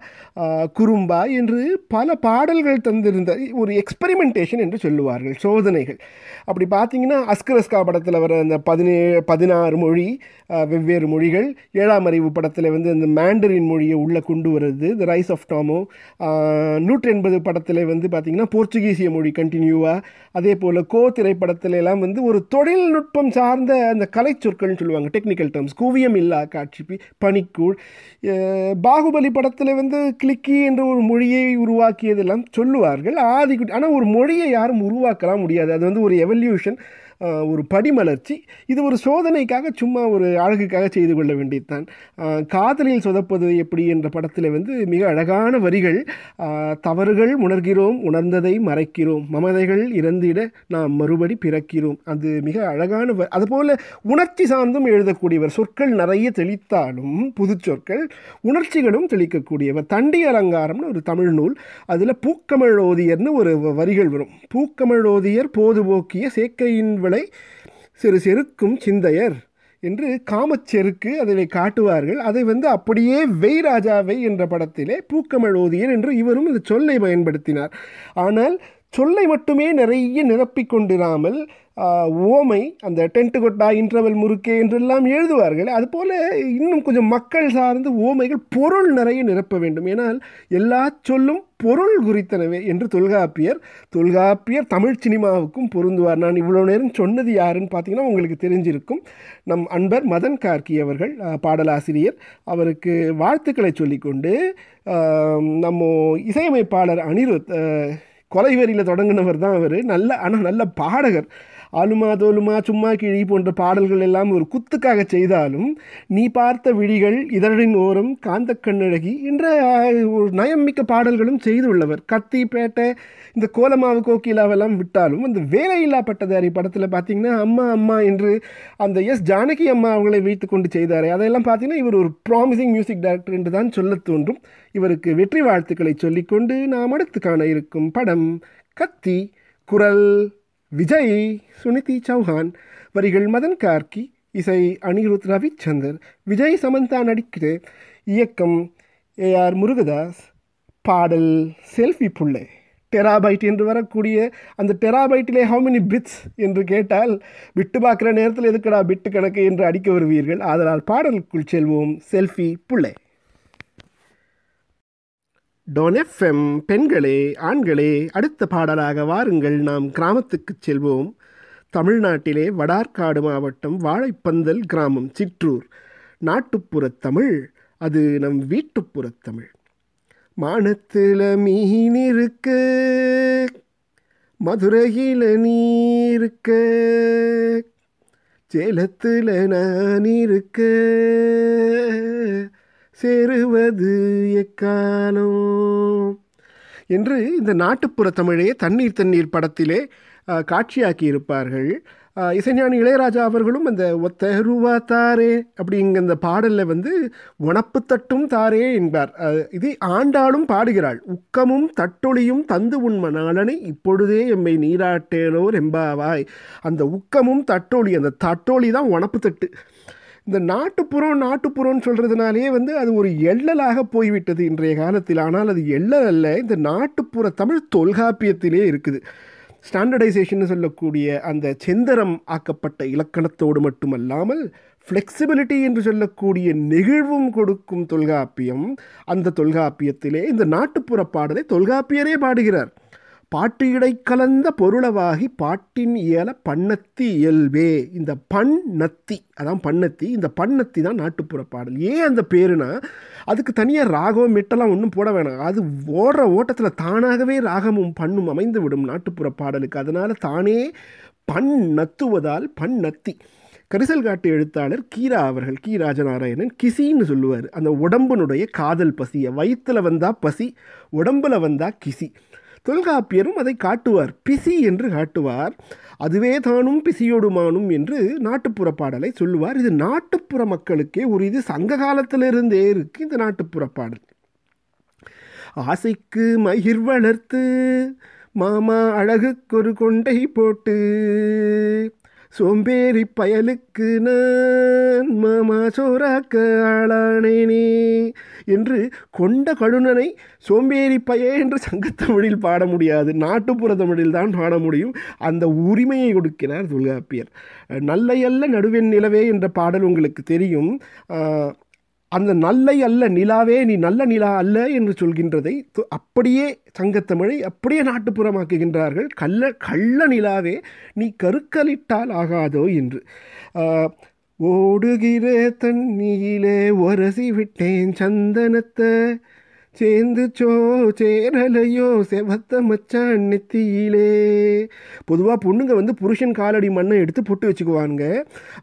S1: குறும்பா என்று பல பாடல்கள் தந்திருந்த ஒரு எக்ஸ்பெரிமெண்டேஷன் என்று சொல்லுவார்கள் சோதனைகள். அப்படி பார்த்தீங்கன்னா அஸ்கரஸ்கா படத்தில் வர அந்த பதினேழு பதினாறு மொழி வெவ்வேறு மொழிகள் ஏழாம் அறிவு படத்தில் வந்து அந்த மேண்டரின் மொழியை உள்ளே கொண்டு வர்றது த ரைஸ் ஆஃப் டாமோ நூற்றி எண்பது படத்தில் வந்து பார்த்திங்கன்னா போர்ச்சுகீசிய மொழி கண்டினியூவாக அதே போல் கோ திரைப்படத்துல எல்லாம் வந்து ஒரு தொழில்நுட்பம் சார்ந்த அந்த கலை சொற்கள்னு சொல்லுவாங்க டெக்னிக்கல் டேர்ம்ஸ் குவியம் இல்லா காட்சி பி- மணிக்கூழ் பாகுபலி படத்தில் வந்து கிளிக்கி என்ற ஒரு மொழியை உருவாக்கியதெல்லாம் சொல்லுவார்கள். ஆதி ஆனால் ஒரு மொழியை யாரும் உருவாக்கலாம் முடியாது. அது வந்து ஒரு எவல்யூஷன் ஒரு படிமலர்ச்சி. இது ஒரு சோதனைக்காக சும்மா ஒரு அழகுக்காக செய்து கொள்ள வேண்டியதுதான். காதலில் சொதப்பது எப்படி என்ற படத்தில் வந்து மிக அழகான வரிகள் தவறுகள் உணர்கிறோம் உணர்ந்ததை மறைக்கிறோம் மமதைகள் இறந்திட நாம் மறுபடி பிறக்கிறோம். அது மிக அழகான வ- அதுபோல் உணர்ச்சி சார்ந்தும் எழுதக்கூடியவர் சொற்கள் நிறைய தெளித்தாலும் புது சொற்கள் உணர்ச்சிகளும் தெளிக்கக்கூடியவர். தண்டி அலங்காரம்னு ஒரு தமிழ் நூல் அதில் பூக்கமிழோதியர்னு ஒரு வ- வரிகள் வரும். பூக்கமிழோதியர் போதுபோக்கிய சேக்கையின் இவளை சிறு செருக்கும் சிந்தையர் என்று காமச்செருக்கு அதனை காட்டுவார்கள். அதை வந்து அப்படியே வெய் ராஜாவை என்ற படத்திலே பூக்கமிழோதியர் என்று இவரும் இந்த சொல்லை பயன்படுத்தினார். ஆனால் சொல்லை மட்டுமே நிறைய நிரப்பிக் கொண்டிராமல் ஓமை அந்த டென்ட் கொட்டா இன்டர்வல் முறுக்கே என்றெல்லாம் எழுதுவார்கள் அதுபோல் இன்னும் கொஞ்சம் மக்கள் சார்ந்து ஓமைகள் பொருள் நிறைய நிரப்ப வேண்டும். ஏனால் எல்லா சொல்லும் பொருள் குறித்தனவே என்று தொல்காப்பியர் தொல்காப்பியர் தமிழ் சினிமாவுக்கும் பொருந்துவார். நான் இவ்வளோ நேரம் சொன்னது யாருன்னு பார்த்தீங்கன்னா உங்களுக்கு தெரிஞ்சிருக்கும். நம் அன்பர் மதன் கார்கி அவர்கள் பாடலாசிரியர். அவருக்கு வாழ்த்துக்களை சொல்லிக்கொண்டு நம்ம இசையமைப்பாளர் அனிருத் கொலைவெறியில் தொடங்கினவர் தான் அவர். நல்ல ஆனால் நல்ல பாடகர். ஆலுமா தோலுமா சும்மா கிழி போன்ற பாடல்கள் எல்லாம் ஒரு குத்துக்காக செய்தாலும் நீ பார்த்த விழிகள் இதழின் ஓரம் காந்த கண்ணழகி என்ற ஒரு ஒரு நயம்மிக்க பாடல்களும் செய்துள்ளவர் கத்தி பேட்டை இந்த கோலமாவு கோகிலாவெல்லாம் விட்டாலும் அந்த வேலையில்லா பட்டதாரி படத்தில் பார்த்தீங்கன்னா அம்மா அம்மா என்று அந்த எஸ் ஜானகி அம்மா அவங்களை வைத்து கொண்டு செய்தாரே. அதையெல்லாம் பார்த்தீங்கன்னா இவர் ஒரு ப்ராமிசிங் மியூசிக் டைரக்டர் என்று தான் சொல்லத் தோன்றும். இவருக்கு வெற்றி வாழ்த்துக்களை சொல்லிக்கொண்டு நாம் அடுத்து காண இருக்கும் படம் கத்தி குரல் விஜய் சுனிதி சௌஹான் வரிகள் மதன் கார்கி இசை அனிருத் ரவிச்சந்தர் விஜய் சமந்தா நடிக்கிற இயக்கம் ஏஆர் முருகதாஸ். பாடல் செல்ஃபி புள்ளை. டெராபைட் என்று வரக்கூடிய அந்த டெராபைட்டிலே ஹவு மெனி பிட்ஸ் என்று கேட்டால் விட்டு பார்க்குற நேரத்தில் எதுக்கடா பிட்டு கணக்கு என்று அடிக்க வருவீர்கள். அதனால் பாடலுக்குள் செல்வோம். செல்ஃபி புள்ளை. டோன் எஃப்எம் பெண்களே ஆண்களே அடுத்த பாடலாக வாருங்கள். நாம் கிராமத்துக்கு செல்வோம். தமிழ்நாட்டிலே வடார்காடு மாவட்டம் வாழைப்பந்தல் கிராமம் சிற்றூர். நாட்டுப்புற தமிழ் அது நம் வீட்டுப்புற தமிழ். மானத்தில் மீன் இருக்க மதுரையில் நீருக்க சேலத்தில் நான் இருக்க. சேருவது எக்காலோ என்று இந்த நாட்டுப்புற தமிழே தண்ணீர் தண்ணீர் படத்திலே காட்சியாக்கி இருப்பார்கள் இசைஞானி இளையராஜா அவர்களும் அந்த ஒத்த ரூபா தாரே அப்படிங்கிற அந்த பாடலில் வந்து உணப்பு தட்டும் தாரே என்பார். இது ஆண்டாளும் பாடுகிறாள். உக்கமும் தட்டொளியும் தந்து உண்ம நாளனை இப்பொழுதே எம்மை நீராட்டேலோ ரெம்பாவாய் அந்த உக்கமும் தட்டொளி அந்த தட்டொளி தான் உணப்பு தட்டு. இந்த நாட்டுப்புறம் நாட்டுப்புறம்னு சொல்கிறதுனாலே வந்து அது ஒரு எள்ளலாக போய்விட்டது இன்றைய காலத்தில். ஆனால் அது எள்ளல் அல்ல. இந்த நாட்டுப்புற தமிழ் தொல்காப்பியத்திலே இருக்குது. ஸ்டாண்டர்டைசேஷன் சொல்லக்கூடிய அந்த செந்தரம் ஆக்கப்பட்ட இலக்கணத்தோடு மட்டுமல்லாமல் ஃப்ளெக்சிபிலிட்டி என்று சொல்லக்கூடிய நெகிழ்வும் கொடுக்கும் தொல்காப்பியம் அந்த தொல்காப்பியத்திலே இந்த நாட்டுப்புற பாடலை தொல்காப்பியரே பாடுகிறார். பாட்டு இடை கலந்த பொருளவாகி பாட்டின் இயல பண்ணத்தி இயல்பே. இந்த பண் நத்தி அதான் பண்ணத்தி இந்த பண்ணத்தி தான் நாட்டுப்புற பாடல். ஏன் அந்த பேருனா அதுக்கு தனியாக ராகம் மெட்டெல்லாம் ஒன்றும் போட வேணாம். அது ஓடுற ஓட்டத்தில் தானாகவே ராகமும் பண்ணும் அமைந்து விடும் நாட்டுப்புற பாடலுக்கு. அதனால் தானே பண் நத்துவதால் பண் நத்தி. கரிசல் காட்டு எழுத்தாளர் கீரா அவர்கள் கி. ராஜநாராயணன் கிசின்னு சொல்லுவார். அந்த உடம்பினுடைய காதல் பசியை. வயிற்றில் வந்தால் பசி உடம்பில் வந்தால் கிசி. தொல்காப்பியரும் அதை காட்டுவார். பிசி என்று காட்டுவார். அதுவே தானும் பிசியோடுமானும் என்று நாட்டுப்புற பாடலை சொல்லுவார். இது நாட்டுப்புற மக்களுக்கே ஒரு இது சங்க காலத்திலிருந்தே இருக்கு இந்த நாட்டுப்புற பாடல். ஆசைக்கு மயிர் வளர்த்து மாமா அழகுக்கொரு கொண்டை போட்டு சோம்பேறி பயலுக்கு நான் மாமா சோறாக்க ஆளானேனே என்று கொண்ட கழுனனை சோம்பேறி பய என்று சங்கத்தமிழில் பாட முடியாது. நாட்டுப்புற தமிழில் தான் பாட முடியும். அந்த உரிமையை கொடுக்கிறார் தொல்காப்பியர் நல்லையல்ல நடுவெண் நிலவே என்ற பாடல் உங்களுக்கு தெரியும். அந்த நல்லை அல்ல நிலாவே நீ நல்ல நிலா அல்ல என்று சொல்கின்றதை து- அப்படியே சங்கத்தமிழை அப்படியே நாட்டுப்புறமாக்குகின்றார்கள். கள்ள கள்ள நிலாவே நீ கருக்கலிட்டால் ஆகாதோ என்று. ஓடுகிற தண்ணியிலே உரசி விட்டேன் சந்தனத்தை. சேர்ந்துச்சோ சேரலையோ செவத்த மச்சான் நெத்தியிலே பொதுவாக பொண்ணுங்க வந்து புருஷன் காலடி மண்ணை எடுத்து பொட்டு வச்சுக்குவாங்க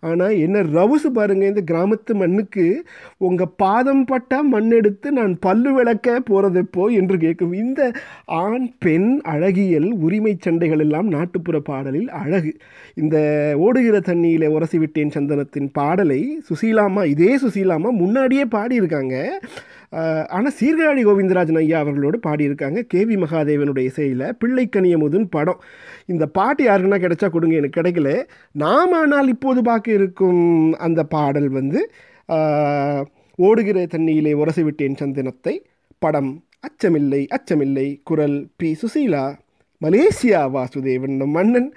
S1: ஆனால் என்ன ரவுசு பாருங்கள் இந்த கிராமத்து மண்ணுக்கு. உங்கள் பாதம் பட்டா மண் எடுத்து நான் பல்லு விளக்க போகிறதெப்போ என்று கேட்கும். இந்த ஆண் பெண் அழகியல் உரிமை சண்டைகள் எல்லாம் நாட்டுப்புற பாடலில் அழகு. இந்த ஓடுகிற தண்ணியில் உரசி விட்டேன் சந்தனத்தின் பாடலை. சுசீலாமா இதே சுசீலாமா முன்னாடியே பாடியிருக்காங்க. ஆனால் சீர்காழி கோவிந்தராஜன் ஐயா அவர்களோடு பாடியிருக்காங்க. கேவி மகாதேவனுடைய இசையில் பிள்ளைக்கனியமுதுன்னு படம். இந்த பாட்டு யாருக்குன்னா கிடைச்சா கொடுங்க எனக்கு கிடைக்கல. நாம் ஆனால் இப்போது பார்க்க இருக்கும் அந்த பாடல் வந்து ஓடுகிற தண்ணியிலே உரசி விட்டேன் சந்தனத்தை. படம் அச்சமில்லை அச்சமில்லை குரல் பி. சுசீலா. மலேசியா வாசுதேவன் நம் மன்னன்.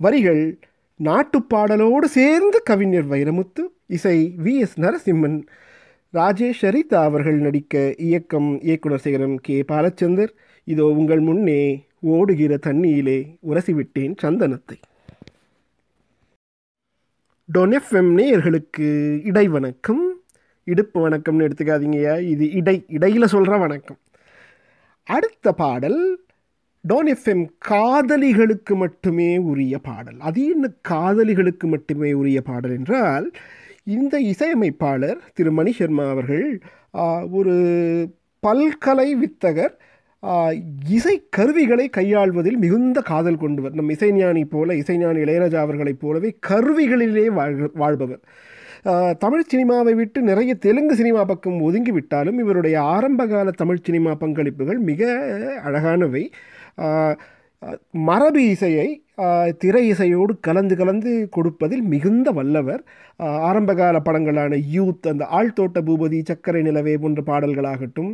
S1: வரிகள் நாட்டுப்பாடலோடு சேர்ந்து கவிஞர் வைரமுத்து. இசை வி. எஸ். நரசிம்மன். ராஜேஷ் சரிதா அவர்கள் நடிக்க இயக்கம் இயக்குனர் சேகரம் கே. பாலச்சந்தர். இதோ உங்கள் முன்னே ஓடுகிற தண்ணியிலே உரசிவிட்டேன் சந்தனத்தை. டொனெஃப்எம் நேயர்களுக்கு இடை வணக்கம் இடுப்பு வணக்கம்னு எடுத்துக்காதீங்கயா இது இடை இடையில் சொல்கிற வணக்கம். அடுத்த பாடல் டோன் எஃப்எம் காதலிகளுக்கு மட்டுமே உரிய பாடல். அது என்ன காதலிகளுக்கு மட்டுமே உரிய பாடல் என்றால் இந்த இசையமைப்பாளர் திரு மணி சர்மா அவர்கள் ஒரு பல்கலை வித்தகர் இசை கருவிகளை கையாள்வதில் மிகுந்த காதல் கொண்டவர். நம் இசைஞானி போல இசைஞானி இளையராஜா அவர்களைப் போலவே கருவிகளிலே வாழ் வாழ்பவர். தமிழ் சினிமாவை விட்டு நிறைய தெலுங்கு சினிமா பக்கம் ஒதுங்கி விட்டாலும் இவருடைய ஆரம்பகால தமிழ் சினிமா பங்களிப்புகள் மிக அழகானவை. மரபு இசையை திரை இசையோடு கலந்து கலந்து கொடுப்பதில் மிகுந்த வல்லவர். ஆரம்பகால படங்களான யூத் அந்த ஆழ்தோட்ட பூபதி சக்கரை நிலவே போன்ற பாடல்களாகட்டும்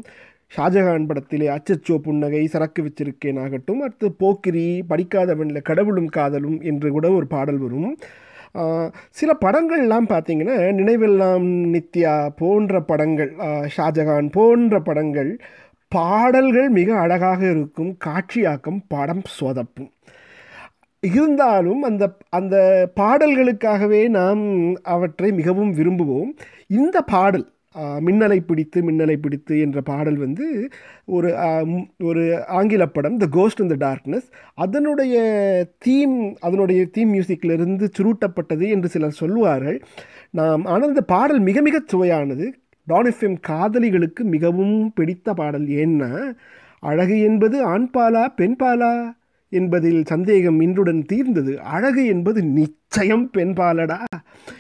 S1: ஷாஜகான் படத்திலே அச்சச்சோ புன்னகை சரக்கு வச்சிருக்கேன் ஆகட்டும் அடுத்து போக்கிரி படிக்காதவனில் கடவுளும் காதலும் என்று கூட ஒரு பாடல் வரும். சில படங்கள்லாம் பார்த்தீங்கன்னா நினைவெல்லாம் நித்யா போன்ற படங்கள் ஷாஜகான் போன்ற படங்கள் பாடல்கள் மிக அழகாக இருக்கும் காட்சியாக்கம் படம் சொதப்பும். இருந்தாலும் அந்த அந்த பாடல்களுக்காகவே நாம் அவற்றை மிகவும் விரும்புவோம். இந்த பாடல் மின்னலை பிடித்து மின்னலை பிடித்து என்ற பாடல் வந்து ஒரு ஒரு ஆங்கில படம் the ghost in the darkness அதனுடைய தீம் அதனுடைய தீம் மியூசிக்கிலிருந்து சுருட்டப்பட்டது என்று சிலர் சொல்லுவார்கள். நாம் ஆனால் இந்த பாடல் மிக மிக சுவையானது. டான் காதலிகளுக்கு மிகவும் பிடித்த பாடல். ஏன்னா அழகு என்பது ஆண்பாலா பெண்பாலா? என்பதில் சந்தேகம் இன்றுடன் தீர்ந்தது. அழகு என்பது நிச்சயம் பெண்பாலடா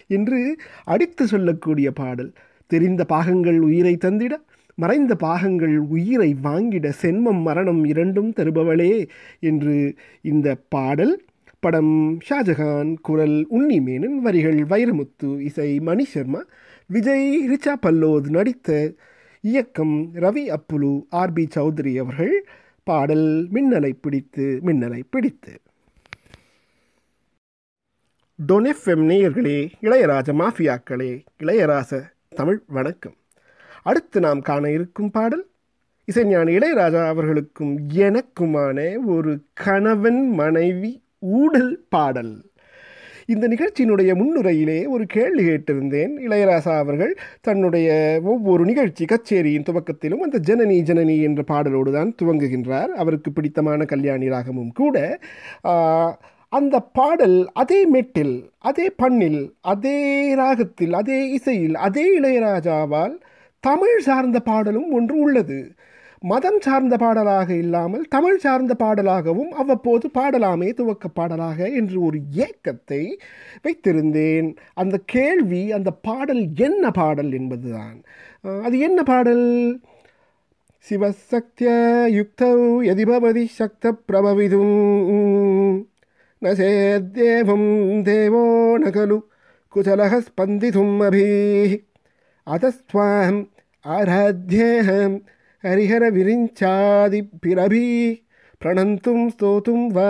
S1: என்று அடித்து சொல்லக்கூடிய பாடல். தெரிந்த பாகங்கள் உயிரை தந்திட மறைந்த பாகங்கள் உயிரை வாங்கிட சென்மம் மரணம் இரண்டும் தருபவளே என்று இந்த பாடல். படம் ஷாஜகான் குரல் உன்னிமேனன் வரிகள் வைரமுத்து இசை மணி சர்மா விஜய் ரிச்சா பல்லோத் நடித்த இயக்கம் ரவி அப்புலு ஆர்பி சௌத்ரி அவர்கள். பாடல் மின்னலை பிடித்து மின்னலை பிடித்து. டொனெஃப்எம் நேயர்களே இளையராஜ மாஃபியாக்களே இளையராச தமிழ் வணக்கம். அடுத்து நாம் காண இருக்கும் பாடல் இசைஞானி இளையராஜா அவர்களுக்கும் எனக்குமான ஒரு கணவன் மனைவி ஊடல் பாடல். இந்த நிகழ்ச்சியினுடைய முன்னுரையிலே ஒரு கேள்வி கேட்டிருந்தேன். இளையராசா அவர்கள் தன்னுடைய ஒவ்வொரு நிகழ்ச்சி கச்சேரியின் துவக்கத்திலும் அந்த ஜனனி ஜனனி என்ற பாடலோடு தான் துவங்குகின்றார். அவருக்கு பிடித்தமான கல்யாணி ராகமும் கூட அந்த பாடல் அதே மெட்டில் அதே பண்ணில் அதே ராகத்தில் அதே இசையில் அதே இளையராஜாவால் தமிழ் சார்ந்த பாடலும் ஒன்று உள்ளது. மதம் சார்ந்த பாடலாக இல்லாமல் தமிழ் சார்ந்த பாடலாகவும் அவ்வப்போது பாடலாமே துவக்க பாடலாக என்று ஒரு ஏக்கத்தை வைத்திருந்தேன். அந்த கேள்வி அந்த பாடல் என்ன பாடல் என்பதுதான். அது என்ன பாடல்? சிவசக்திய யுக்தௌ யதிபவதி சக்த பிரபவிதும் ந சேத்யேவம் தேவோ நகலு குசலக ஸ்பந்திதும் அபி. அதஸ்வாம் ஆராத்யேகம் ஹரிஹர விரிஞ்சாதி பிரபி. பிரணந்தும் ஸ்தோத்தும் வ.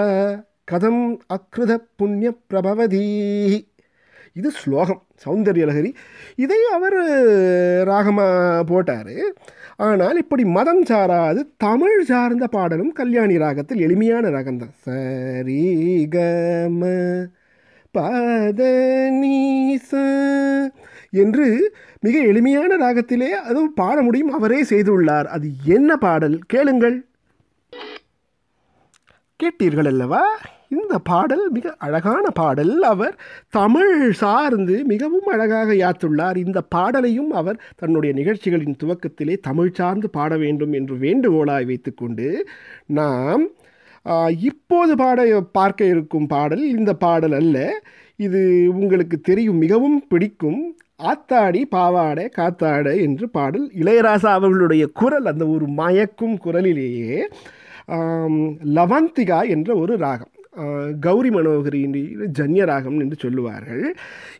S1: கதம் அக்ருத புண்ணிய பிரபவதி. இது ஸ்லோகம் சௌந்தர்யலகரி இதை அவர் ராகமாக போட்டார். ஆனால் இப்படி மதம் சாராது தமிழ் சார்ந்த பாடலும் கல்யாணி ராகத்தில் எளிமையான ராகம் தான். சரி கம. பத நீச. என்று மிக எளிமையான ராகத்திலே அதுவும் பாட முடியும். அவரே செய்துள்ளார். அது என்ன பாடல்? கேளுங்கள். கேட்டீர்கள் அல்லவா? இந்த பாடல் மிக அழகான பாடல். அவர் தமிழ் சார்ந்து மிகவும் அழகாக யாத்துள்ளார். இந்த பாடலையும் அவர் தன்னுடைய நிகழ்ச்சிகளின் துவக்கத்திலே தமிழ் சார்ந்து பாட வேண்டும் என்று வேண்டுகோளாய் வைத்துக்கொண்டு நாம் இப்போது பாட பார்க்க இருக்கும் பாடல் இந்த பாடல் அல்ல. இது உங்களுக்கு தெரியும் மிகவும் பிடிக்கும். ஆத்தாடி பாவாடை காத்தாடை என்று பாடல். இளையராசா அவர்களுடைய குரல் அந்த ஒரு மயக்கும் குரலிலேயே லவந்திகா என்ற ஒரு ராகம். கௌரி மனோகரி ஜன்ய ராகம் என்று சொல்லுவார்கள்.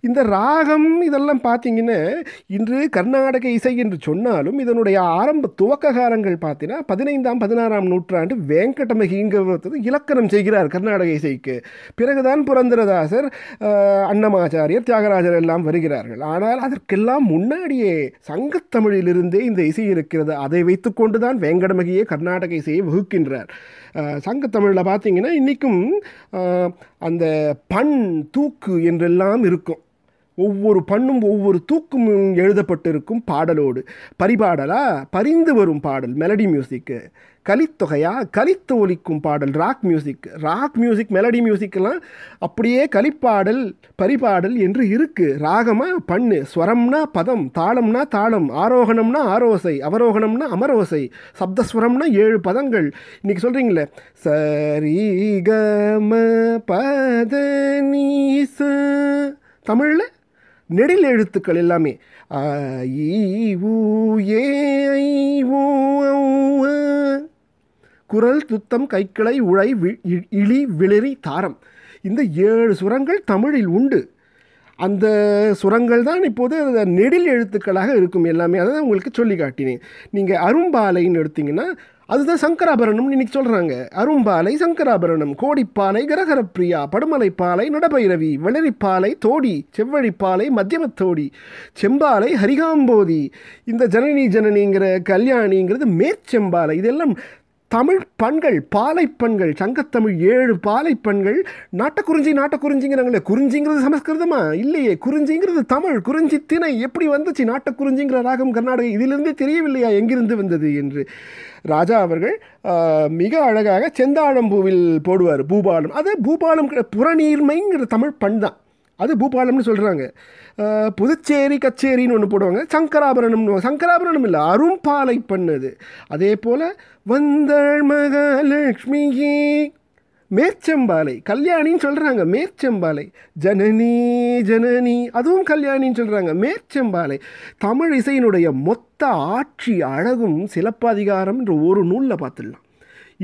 S1: இந்த ராகம் இதெல்லாம் பார்த்தீங்கன்னா இன்று கர்நாடக இசை என்று சொன்னாலும் இதனுடைய ஆரம்ப துவக்க காலங்கள் பார்த்தீங்கன்னா பதினைந்தாம் பதினாறாம் நூற்றாண்டு வெங்கடமகிங்கிறது இலக்கணம் செய்கிறார் கர்நாடக இசைக்கு. பிறகுதான் புரந்தரதாசர் அன்னமாச்சாரியர் தியாகராஜர் எல்லாம் வருகிறார்கள். ஆனால் அதற்கெல்லாம் முன்னாடியே சங்கத்தமிழிலிருந்தே இந்த இசை இருக்கிறது. அதை வைத்துக்கொண்டு தான் வேங்கடமகியே கர்நாடக இசையை வகுக்கின்றார். சங்கத்தமிழில் பார்த்தீங்கன்னா இன்றைக்கும் அந்த பண் தூக்கு என்றெல்லாம் இருக்கும். ஒவ்வொரு பண்ணும் ஒவ்வொரு தூக்கும் எழுதப்பட்டிருக்கும் பாடலோடு. பரிபாடலா? பரிந்து வரும் பாடல் மெலடி மியூசிக்கு கலித்தொகையா? கலித்து ஒலிக்கும் பாடல் rock music rock music melody மியூசிக்கெல்லாம் அப்படியே கலிப்பாடல் பரிபாடல் என்று இருக்கு. ராகமா? பண்ணு. ஸ்வரம்னா பதம் தாளம்னா தாளம் ஆரோகணம்னா ஆரோசை அவரோகணம்னா அமரோசை சப்தஸ்வரம்னா ஏழு பதங்கள். இன்னைக்கு சொல்றீங்களே சரிகம பத நீ தமிழில்? நெடில் எழுத்துக்கள் எல்லாமே. குரல் துத்தம் கைக்கிளை உழை வி- இ- இழி விளிரி தாரம். இந்த ஏழு சுரங்கள் தமிழில் உண்டு. அந்த சுரங்கள் தான் இப்போது அந்த நெடில் எழுத்துக்களாக இருக்கும் எல்லாமே. அதை உங்களுக்கு சொல்லி காட்டினேன். நீங்கள் அரும்பாலைன்னு எடுத்தீங்கன்னா அதுதான் சங்கராபரணம்னு இன்னைக்கு சொல்கிறாங்க அரும்பாலை சங்கராபரணம் கோடிப்பாலை கரகரப்பிரியா படுமலைப்பாலை நடபைரவி வெள்ளரிப்பாலை தோடி செவ்வழிப்பாலை மத்தியமத்தோடி செம்பாலை ஹரிகாம்போதி. இந்த ஜனனி ஜனனிங்கிற கல்யாணிங்கிறது மேற்செம்பாலை. இதெல்லாம் தமிழ் பண்கள் பாலைப்பண்கள் சங்கத்தமிழ் ஏழு பாலைப்பண்கள் நாட்டக்குறிஞ்சி நாட்டக்குறிஞ்சிங்கிறாங்களே குறிஞ்சிங்கிறது சமஸ்கிருதமா? இல்லையே குறிஞ்சிங்கிறது தமிழ் குறிஞ்சி திணை. எப்படி வந்துச்சு நாட்டக்குறிஞ்சிங்கிற ராகம் கர்நாடக? இதிலிருந்தே தெரியவில்லையா? எங்கிருந்து வந்தது என்று. ராஜா அவர்கள் மிக அழகாக செந்தாழம்பூவில் போடுவார் பூபாலம். அது பூபாலம் கிடை- புறநீர்மைங்கிற தமிழ் பண் தான் அது பூபாலம்னு சொல்கிறாங்க புதுச்சேரி கச்சேரின்னு ஒன்று போடுவாங்க. சங்கராபரணம்னு சங்கராபரணம் இல்லை அரும்பாலை பண்ணது. அதே போல் வந்தள் மகாலட்சுமியே மேற்செம்பாலை கல்யாணின்னு சொல்கிறாங்க மேற்செம்பாலை. ஜனனி ஜனனி அதுவும் கல்யாணின்னு சொல்கிறாங்க மேற்செம்பாலை. தமிழ் இசையினுடைய மொத்த ஆட்சி அழகும் சிலப்பதிகாரம் என்ற ஒரு நூலில் பார்த்துடலாம்.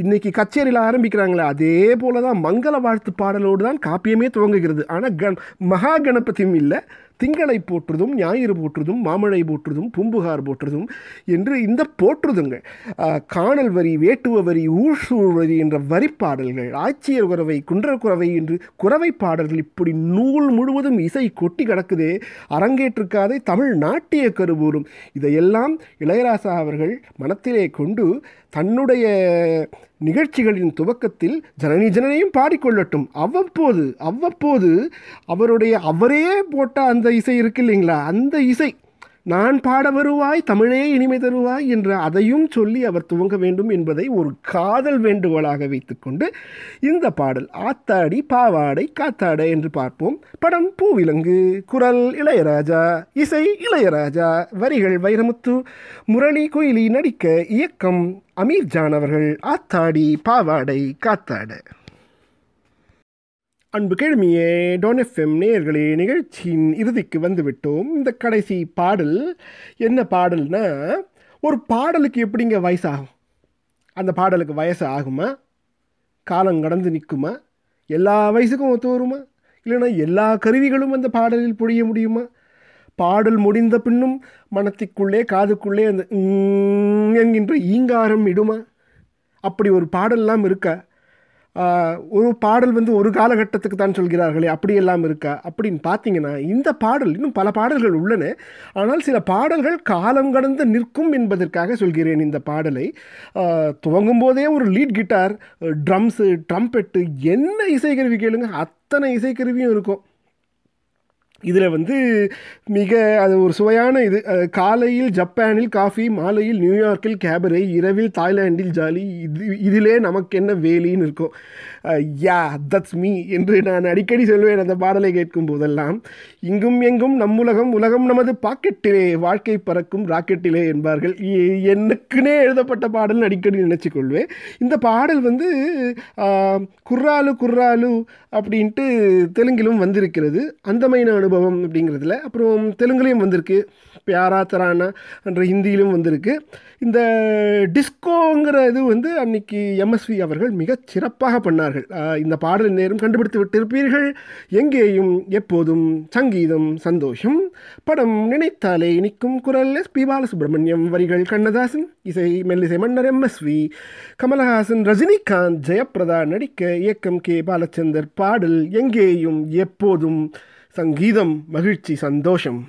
S1: இன்னைக்கு கச்சேரியில் ஆரம்பிக்கிறாங்களே அதே போல தான் மங்கள வாழ்த்து பாடலோடு தான் காப்பியமே துவங்குகிறது. ஆனால் கண் மகா கணபதியும் இல்லை திங்களை போற்றுதும் ஞாயிறு போற்றுதும் மாமழை போற்றுதும் பூம்புகார் போற்றுதும் என்று இந்த போற்றுதுங்க. காணல் வரி வேட்டுவ வரி ஊழ்சூழ் வரி என்ற வரிப்பாடல்கள் ஆட்சியர் குறவை குன்றர் குறவை என்று குறவை பாடல்கள் இப்படி நூல் முழுவதும் இசை கொட்டி கிடக்குதே அரங்கேற்றுக்காதே தமிழ் நாட்டிய கருவூரும். இதையெல்லாம் இளையராசா அவர்கள் மனத்திலே கொண்டு தன்னுடைய நிகழ்ச்சிகளின் துவக்கத்தில் ஜனனி ஜனனையும் பாடிக்கொள்ளட்டும். அவ்வப்போது அவ்வப்போது அவருடைய அவரே போட்ட அந்த இசை இருக்கு இல்லைங்களா? அந்த இசை. நான் பாட வருவாய் தமிழே இனிமை தருவாய் என்று அதையும் சொல்லி அவர் துவங்க வேண்டும் என்பதை ஒரு காதல் வேண்டுகோளாக வைத்துக்கொண்டு இந்த பாடல் ஆத்தாடி பாவாடை காத்தாடை என்று பார்ப்போம். படம் பூவிலங்கு குரல் இளையராஜா இசை இளையராஜா வரிகள் வைரமுத்து முரளி குயிலி நடிக்க இயக்கம் அமீர் ஜான் அவர்கள் ஆத்தாடி பாவாடை காத்தாட. அன்பு கேள்வியே டோன் எஃப்எம் நேயர்களே நிகழ்ச்சியின் இறுதிக்கு வந்துவிட்டோம். இந்த கடைசி பாடல் என்ன பாடல்னா ஒரு பாடலுக்கு எப்படிங்க வயசாகும்? அந்த பாடலுக்கு வயசு ஆகுமா? காலம் கடந்து நிற்குமா? எல்லா வயசுக்கும் ஒத்து வருமா இல்லைன்னா எல்லா கருவிகளும் அந்த பாடலில் பொழிய முடியுமா? பாடல் முடிந்த பின்னும் மனத்திற்குள்ளே காதுக்குள்ளே அந்த என்கின்ற ஈங்காரம் இடுமா? அப்படி ஒரு பாடல்லாம் இருக்கா? ஒரு பாடல் வந்து ஒரு காலகட்டத்துக்கு தான் சொல்கிறார்களே அப்படியெல்லாம் இருக்கா? அப்படின்னு பார்த்தீங்கன்னா இந்த பாடல் இன்னும் பல பாடல்கள் உள்ளன. ஆனால் சில பாடல்கள் காலம் கடந்து நிற்கும் என்பதற்காக சொல்கிறேன் இந்த பாடலை. துவங்கும் போதே ஒரு லீட் கிட்டார் ட்ரம்ஸு ட்ரம்பெட்டு என்ன இசைக்கருவி கேளுங்க அத்தனை இசைக்கருவியும் இருக்கும். இதில் வந்து மிக அது ஒரு சுவையான இது. காலையில் ஜப்பானில் காஃபி மாலையில் நியூயார்க்கில் கேபரே இரவில் தாய்லாந்தில் ஜாலி. இது இதிலே நமக்கு என்ன வேலின்னு இருக்கும். யா தட்ஸ் மீ என்று நான் அடிக்கடி சொல்வேன் அந்த பாடலை கேட்கும் போதெல்லாம். இங்கும் எங்கும் நம்முலகம் உலகம் நமது பாக்கெட்டிலே வாழ்க்கை பறக்கும் ராக்கெட்டிலே என்பார்கள். எனக்குன்னே எனக்குனே எழுதப்பட்ட பாடல்னு அடிக்கடி நினச்சிக்கொள்வேன். இந்த பாடல் வந்து குர்ராலு குர்ராலு அப்படின்ட்டு தெலுங்கிலும் வந்திருக்கிறது. அந்தமையான அனுபவம் அப்படிங்கிறதுல. அப்புறம் தெலுங்குலேயும் வந்திருக்கு. பியாரா தரானா என்ற ஹிந்தியிலும் வந்திருக்கு. இந்த டிஸ்கோங்கிற இது வந்து அன்னைக்கு எம்எஸ்வி அவர்கள் மிகச் சிறப்பாக பண்ணார்கள். இந்த பாடல் நேரம் கண்டுபிடித்து விட்டிருப்பீர்கள். எங்கேயும் எப்போதும் சங்கீதம் சந்தோஷம் படம் நினைத்தாலே இனிக்கும் குரல். எஸ். பி. பாலசுப்ரமணியம் வரிகள் கண்ணதாசன் இசை மெல்லிசை மன்னர் எம்எஸ்வி கமலஹாசன் ரஜினிகாந்த் ஜெயப்பிரதா நடிக்க இயக்கம் கே. பாலச்சந்தர் பாடல். எங்கேயும் எப்போதும் சங்கீதம் மகிழ்ச்சி சந்தோஷம்.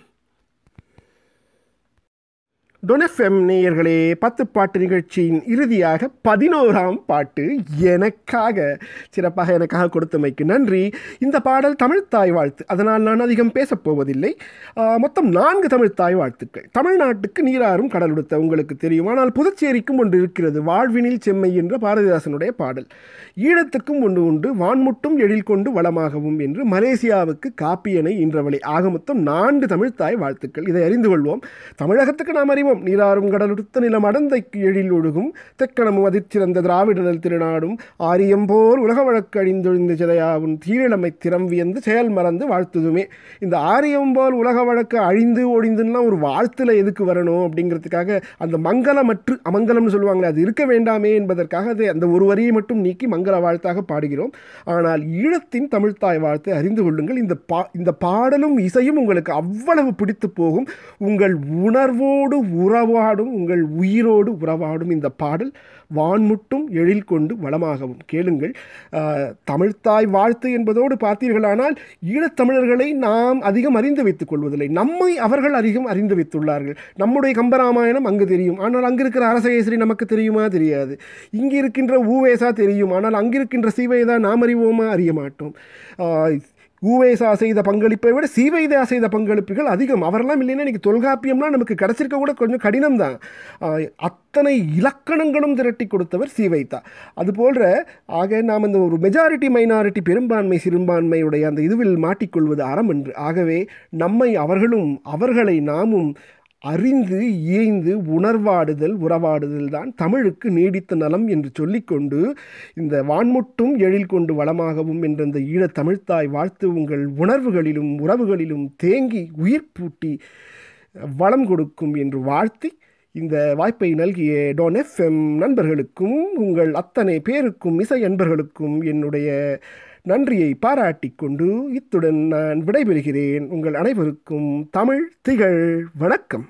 S1: டொனெஃப்எம் நேயர்களே பத்து பாட்டு நிகழ்ச்சியின் இறுதியாக பதினோராம் பாட்டு எனக்காக சிறப்பாக எனக்காக கொடுத்தமைக்கு நன்றி. இந்த பாடல் தமிழ் தாய் வாழ்த்து. அதனால் நான் அதிகம் பேசப் போவதில்லை. மொத்தம் நான்கு தமிழ் தாய் வாழ்த்துக்கள். தமிழ்நாட்டுக்கு நீராறும் கடல் உடுத்த உங்களுக்கு தெரியும். ஆனால் புதுச்சேரிக்கும் ஒன்று இருக்கிறது. வாழ்வினில் செம்மை என்ற பாரதிதாசனுடைய பாடல். ஈழத்துக்கும் ஒன்று உண்டு. வான்முட்டும் எழில் கொண்டு வளமாகவும் என்று மலேசியாவுக்கு காப்பியனை இன்றவழி ஆக மொத்தம் நான்கு தமிழ்த்தாய் வாழ்த்துக்கள். இதை அறிந்து கொள்வோம். தமிழகத்துக்கு நாம் அறிவோம். நீராறும் கடலுடுத்த நிலம் அடந்தைக்கு எழில் ஒழுகும். தெக்கணமும் அதிர்ச்சிறந்த திராவிடனல் திருநாடும். ஆரியம் போல் உலக வழக்கு அழிந்தொழிந்த சிதையாவும் தீரிழமை திறம் வியந்து செயல் மறந்து வாழ்த்துதுமே. இந்த ஆரியம் போல் உலக வழக்கு அழிந்து ஒழிந்துன்னா ஒரு வாழ்த்துல எதுக்கு வரணும் அப்படிங்கிறதுக்காக அந்த மங்களமற்று அமங்கலம்னு சொல்லுவாங்களே அது இருக்க வேண்டாமே என்பதற்காக அதை அந்த ஒரு வரியை மட்டும் நீக்கி மங்கள வாழ்த்தாக பாடுகிறோம். ஆனால் ஈழத்தின் தமிழ்த்தாய் வாழ்த்தை அறிந்து கொள்ளுங்கள். இந்த பா இந்த பாடலும் இசையும் உங்களுக்கு அவ்வளவு பிடித்து போகும். உங்கள் உணர்வோடு உறவாடும் உங்கள் உயிரோடு உறவாடும் இந்த பாடல் வான்முட்டும் எழில் கொண்டு வளமாகவும். கேளுங்கள் தமிழ்த்தாய் வாழ்த்து என்பதோடு பார்த்தீர்களானால் ஈழத்தமிழர்களை நாம் அதிகம் அறிந்து வைத்துக் கொள்வதில்லை. நம்மை அவர்கள் அதிகம் அறிந்து வைத்துள்ளார்கள். நம்முடைய கம்பராமாயணம் அங்கு தெரியும். ஆனால் அங்கு இருக்கிற அரசகேசரி நமக்கு தெரியுமா? தெரியாது. இங்கு இருக்கின்ற ஊவேசா தெரியும். ஆனால் அங்கிருக்கின்ற சீவைதா நாம் அறிவோமா? அறிய மாட்டோம் ஊவேசா செய்த பங்களிப்பை விட சீவைதா செய்த பங்களிப்புகள் அதிகம். அவரெல்லாம் இல்லைன்னா இன்றைக்கி தொல்காப்பியம்லாம் நமக்கு கிடச்சிருக்க கூட கொஞ்சம் கடினம் தான் அத்தனை இலக்கணங்களும் திரட்டி கொடுத்தவர் சீவைதா. அதுபோன்ற ஆக நாம் இந்த ஒரு மெஜாரிட்டி மைனாரிட்டி பெரும்பான்மை சிறுபான்மையுடைய அந்த இதுவில் மாட்டிக்கொள்வது அறம் என்று. ஆகவே நம்மை அவர்களும் அவர்களை நாமும் அறிந்து இயைந்து உணர்வாடுதல் உறவாடுதல் தான் தமிழுக்கு நீடித்த நலம் என்று சொல்லிக்கொண்டு இந்த வான்முட்டும் எழில் கொண்டு வளமாகவும் என்ற இந்த ஈழத் தமிழ்த்தாய் வாழ்த்து உங்கள் உணர்வுகளிலும் உறவுகளிலும் தேங்கி உயிர் பூட்டி வளம் கொடுக்கும் என்று வாழ்த்தி இந்த வாய்ப்பை நல்கிய டோன் எஃப்எம் நண்பர்களுக்கும் உங்கள் அத்தனை பேருக்கும் இசை நண்பர்களுக்கும் என்னுடைய நன்றியை பாராட்டிக் கொண்டு இத்துடன் நான் விடைபெறுகிறேன். உங்கள் அனைவருக்கும் தமிழ் திகழ் வணக்கம்.